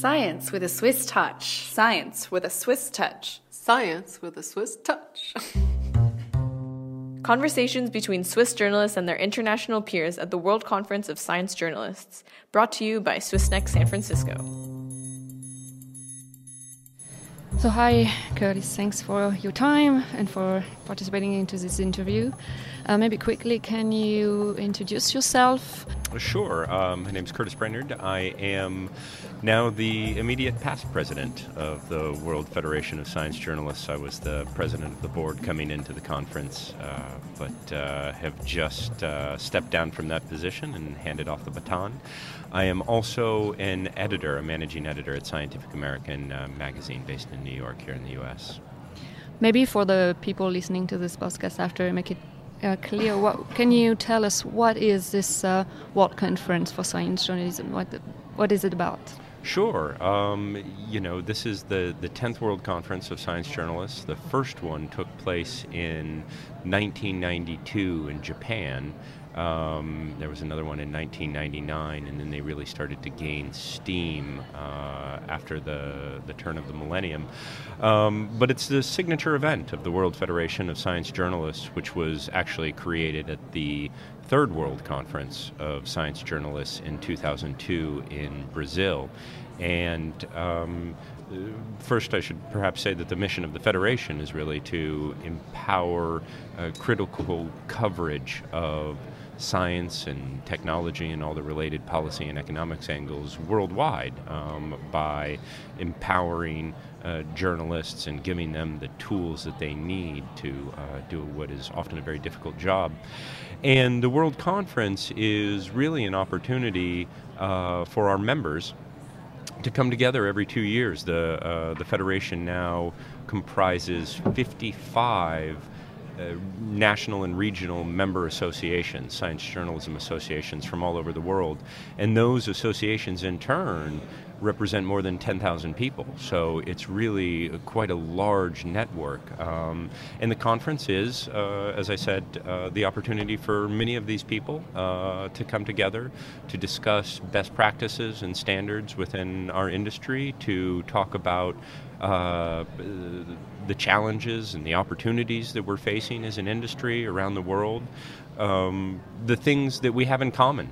Science with a Swiss touch. Science with a Swiss touch. Science with a Swiss touch. Conversations between Swiss journalists and their international peers at the World Conference of Science Journalists, brought to you by Swissnex San Francisco. So, hi, Curtis. Thanks for your time and for participating into this interview. Uh, maybe quickly, can you introduce yourself? Sure. Um, my name is Curtis Brainard. I am now the immediate past president of the World Federation of Science Journalists. I was the president of the board coming into the conference, uh, but uh, have just uh, stepped down from that position and handed off the baton. I am also an editor, a managing editor at Scientific American uh, magazine based in New York here in the U.S. Maybe for the people listening to this podcast after, make it uh, clear. What can you tell us? What is this uh, World Conference for Science Journalism? What what is it about? Sure. Um, you know, this is the, the 10th World Conference of Science Journalists. The first one took place in 1992 in Japan. Um, there was another one in 1999, and then they really started to gain steam uh, after the, the turn of the millennium. Um, but it's the signature event of the World Federation of Science Journalists, which was actually created at the Third World Conference of Science Journalists in 2002 in Brazil. And um, first, I should perhaps say that the mission of the Federation is really to empower uh, critical coverage of science and technology and all the related policy and economics angles worldwide um, by empowering uh, journalists and giving them the tools that they need to uh, do what is often a very difficult job. And the World Conference is really an opportunity uh, for our members to come together every two years. The, uh, the Federation now comprises 55 uh, national and regional member associations, science journalism associations from all over the world. And those associations, in turn, represent more than 10,000 people. So it's really quite a large network. Um, and the conference is, uh, as I said, uh, the opportunity for many of these people uh, to come together to discuss best practices and standards within our industry, to talk about uh, the challenges and the opportunities that we're facing as an industry around the world, um, the things that we have in common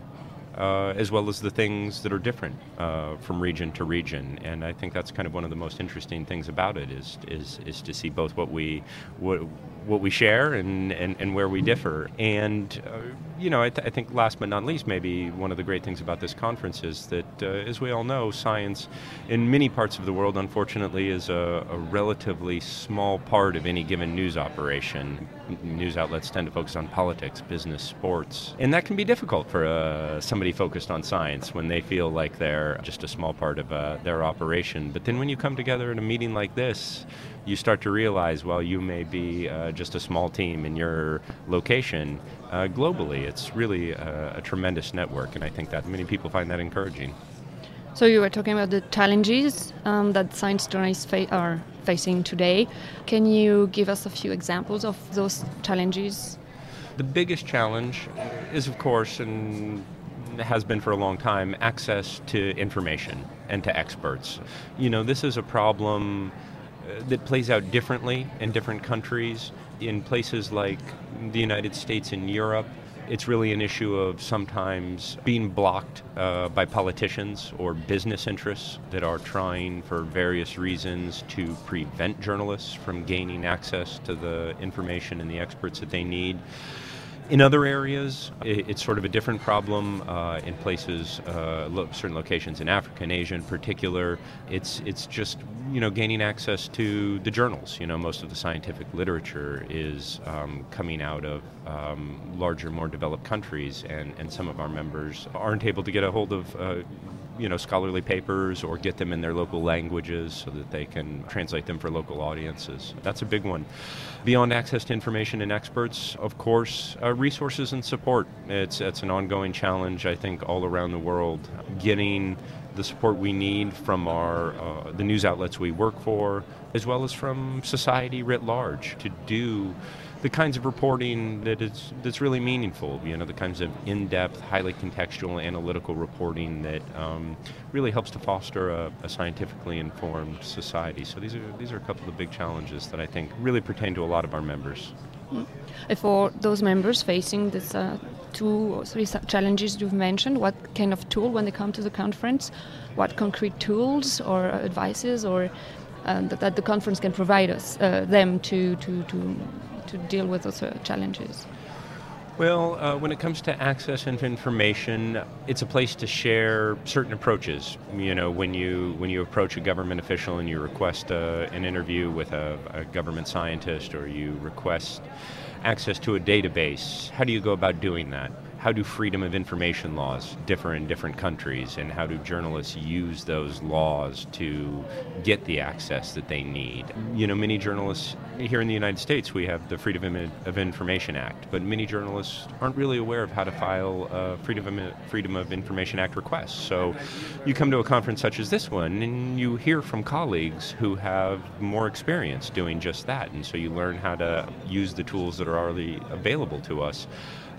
uh, as well as the things that are different uh, from region to region. And I think that's kind of one of the most interesting things about it is is, is to see both what we what, what we share and, and, and where we differ. And uh, you know, I, th- I, think last but not least, maybe one of the great things about this conference is that, uh, as we all know, science in many parts of the world, unfortunately, is a, a relatively small part of any given news operation. News outlets tend to focus on politics, business, sports, and that can be difficult for uh, somebody somebody focused on science when they feel like they're just a small part of uh, their operation. But then when you come together at a meeting like this, you start to realize, well, you may be uh, just a small team in your location. Uh, globally, it's really a, a tremendous network, and I think that many people find that encouraging. So you were talking about the challenges um, that science journalists fa- are facing today. Can you give us a few examples of those challenges? The biggest challenge is, of course, and has been for a long time access to information and to experts. You know, this is a problem uh, that plays out differently in different countries. In places like the United States and Europe, it's really an issue of sometimes being blocked uh, by politicians or business interests that are trying, for various reasons, to prevent journalists from gaining access to the information and the experts that they need. In other areas, it's sort of a different problem. Uh, in places, uh, certain locations in Africa and Asia in particular, it's it's just you know gaining access to the journals. You know, most of the scientific literature is um, coming out of um, larger, more developed countries, and, and some of our members aren't able to get a hold of uh, you know scholarly papers or get them in their local languages so that they can translate them for local audiences. That's a big one. Beyond access to information and experts, of course, uh, resources and support. It's it's an ongoing challenge I think all around the world. Getting the support we need from our uh, the news outlets we work for, as well as from society writ large, to do the kinds of reporting that is that's really meaningful. You know, the kinds of in-depth, highly contextual, analytical reporting that um, really helps to foster a, a, scientifically informed society. So these are these are a couple of big challenges that I think really pertain to a lot of our members. Mm. For those members facing these uh, two or three challenges you've mentioned, what kind of tool when they come to the conference, what concrete tools or advices or uh, that, the conference can provide us uh, them to, to, to to deal with those uh, challenges? Well, uh, when it comes to access and information, it's a place to share certain approaches. You know, when you when you approach a government official and you request uh, an interview with a, a, government scientist, or you request access to a database, how do you go about doing that? How do freedom of information laws differ in different countries, and how do journalists use those laws to get the access that they need? You know, many journalists here in the United States, we have the Freedom of Information Act, but many journalists aren't really aware of how to file a Freedom of, Freedom of Information Act request. So you come to a conference such as this one, and you hear from colleagues who have more experience doing just that, and so you learn how to use the tools that are already available to us.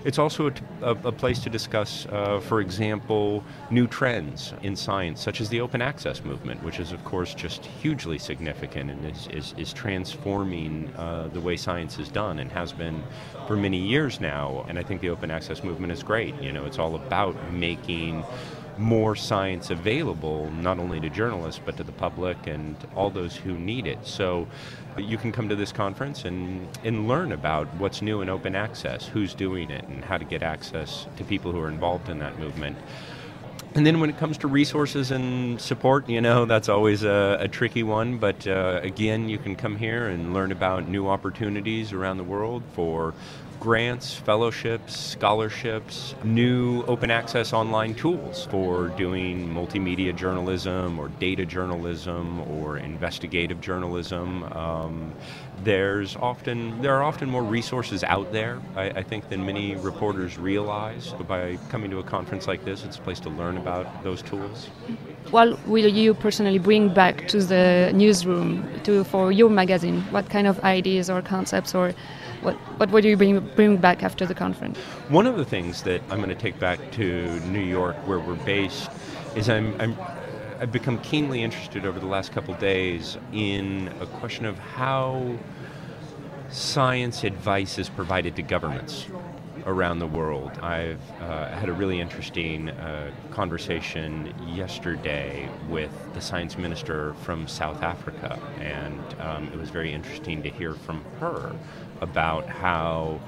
It's also a, place to discuss, uh, for example, new trends in science, such as the open access movement, which is, of course, just hugely significant and is, is, is transforming uh, the way science is done and has been for many years now. And I think the open access movement is great. You know, it's all about making more science available, not only to journalists, but to the public and all those who need it. So you can come to this conference and, and learn about what's new in open access, who's doing it, and how to get access to people who are involved in that movement. And then when it comes to resources and support, you know, that's always a, a tricky one. But uh, again, you can come here and learn about new opportunities around the world for grants, fellowships, scholarships, new open access online tools for doing multimedia journalism or data journalism or investigative journalism. Um, there's often there are often more resources out there, I, I, think, than many reporters realize. But by coming to a conference like this, it's a place to learn about those tools. What will you personally bring back to the newsroom to for your magazine? What kind of ideas or concepts or what, what would you bring, bring back after the conference? One of the things that I'm going to take back to New York, where we're based, is I'm, I'm I've become keenly interested over the last couple days in a question of how science advice is provided to governments around the world. I've uh, had a really interesting uh, conversation yesterday with the science minister from South Africa, and um, it was very interesting to hear from her about how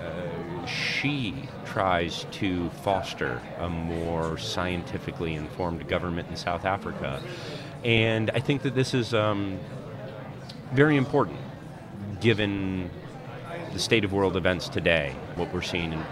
uh, she tries to foster a more scientifically informed government in South Africa. And I think that this is um, very important given the state of world events today, what we're seeing in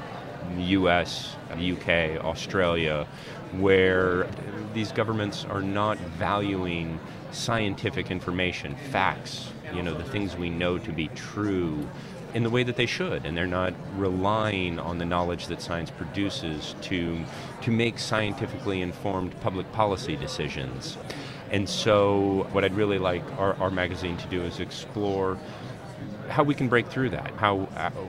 the US, UK, Australia, where these governments are not valuing scientific information, facts, you know, the things we know to be true in the way that they should, and they're not relying on the knowledge that science produces to, to make scientifically informed public policy decisions. And so, what I'd really like our, our magazine to do is explore how we can break through that, how,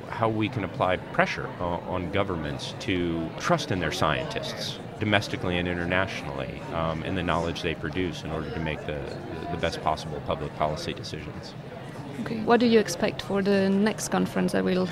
how we can apply pressure on governments to trust in their scientists, domestically and internationally, um, in the knowledge they produce in order to make the, the best possible public policy decisions. Okay. What do you expect for the next conference that will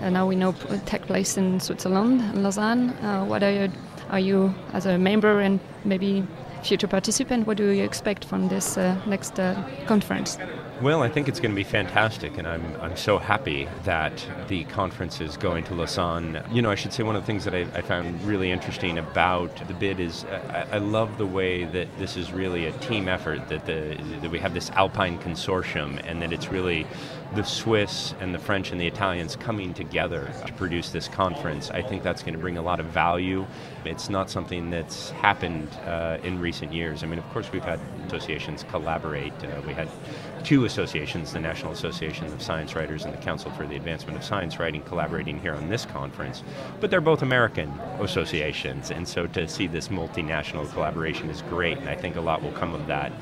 uh, now we know take place in Switzerland, in Lausanne? Uh, what are you, are you as a member and maybe future participant? What do you expect from this uh, next uh, conference? Well, I think it's going to be fantastic, and I'm, I'm so happy that the conference is going to Lausanne. You know, I should say one of the things that I, I found really interesting about the bid is uh, I, I, love the way that this is really a team effort, that, the, that we have this Alpine consortium, and that it's really the Swiss and the French and the Italians coming together to produce this conference. I think that's going to bring a lot of value. It's not something that's happened uh, in recent years. I mean, of course, we've had associations collaborate. Uh, we had two associations, the National Association of Science Writers and the Council for the Advancement of Science Writing, collaborating here on this conference. But they're both American associations, and so to see this multinational collaboration is great, and I think a lot will come of that.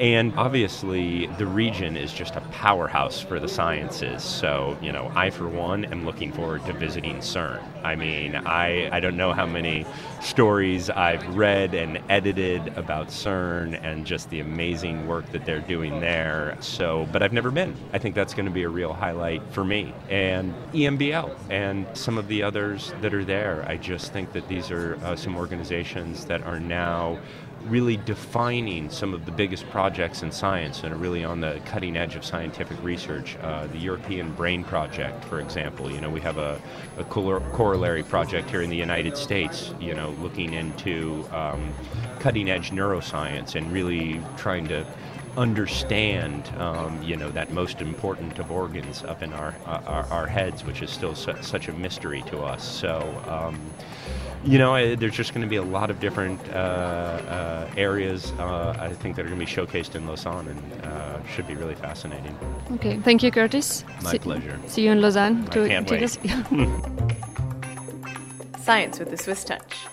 And obviously, the region is just a powerhouse for the sciences. So, you know, I, for one, am looking forward to visiting CERN. I mean, I, I don't know how many stories I've read and edited about CERN and just the amazing work that they're doing there. So, but I've never been. I think that's going to be a real highlight for me. And EMBL and some of the others that are there. I just think that these are uh, some organizations that are now really defining some of the biggest projects in science and are really on the cutting edge of scientific research. Uh, the European Brain Project, for example, you know, we have a, a corollary project here in the United States, you know, looking into um, cutting edge neuroscience and really trying to understand, um, you know, that most important of organs up in our our, our heads, which is still su- such a mystery to us. So. Um, you know, there's just going to be a lot of different uh, uh, areas uh, I think that are going to be showcased in Lausanne and uh, should be really fascinating. Okay, thank you, Curtis. My see, pleasure. See you in Lausanne. I can't wait. Science with the Swiss touch.